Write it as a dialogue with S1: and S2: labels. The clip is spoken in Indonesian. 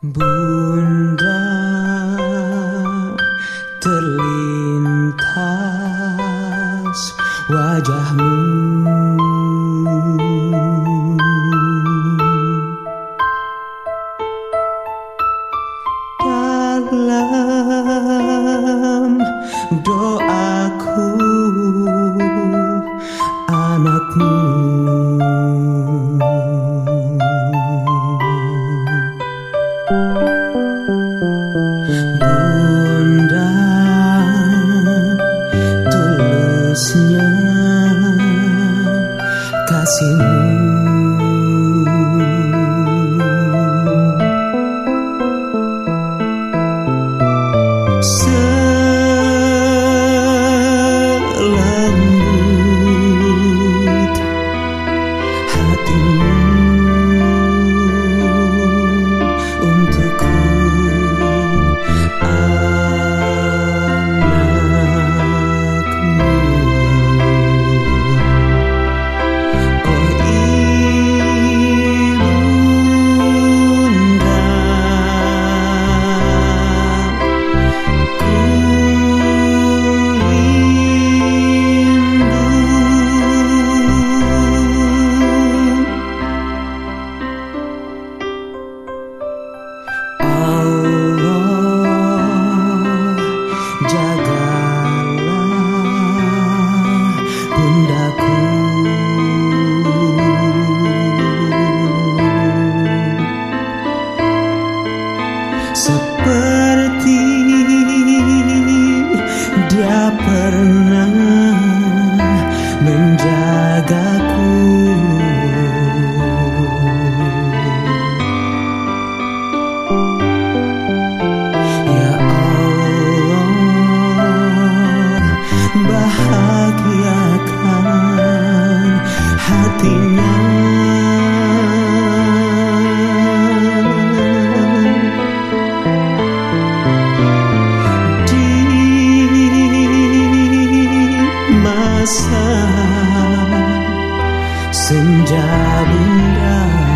S1: Bunda terlintas wajahmu dalam doa. sin pernah menjagaku. rasa senja bunda.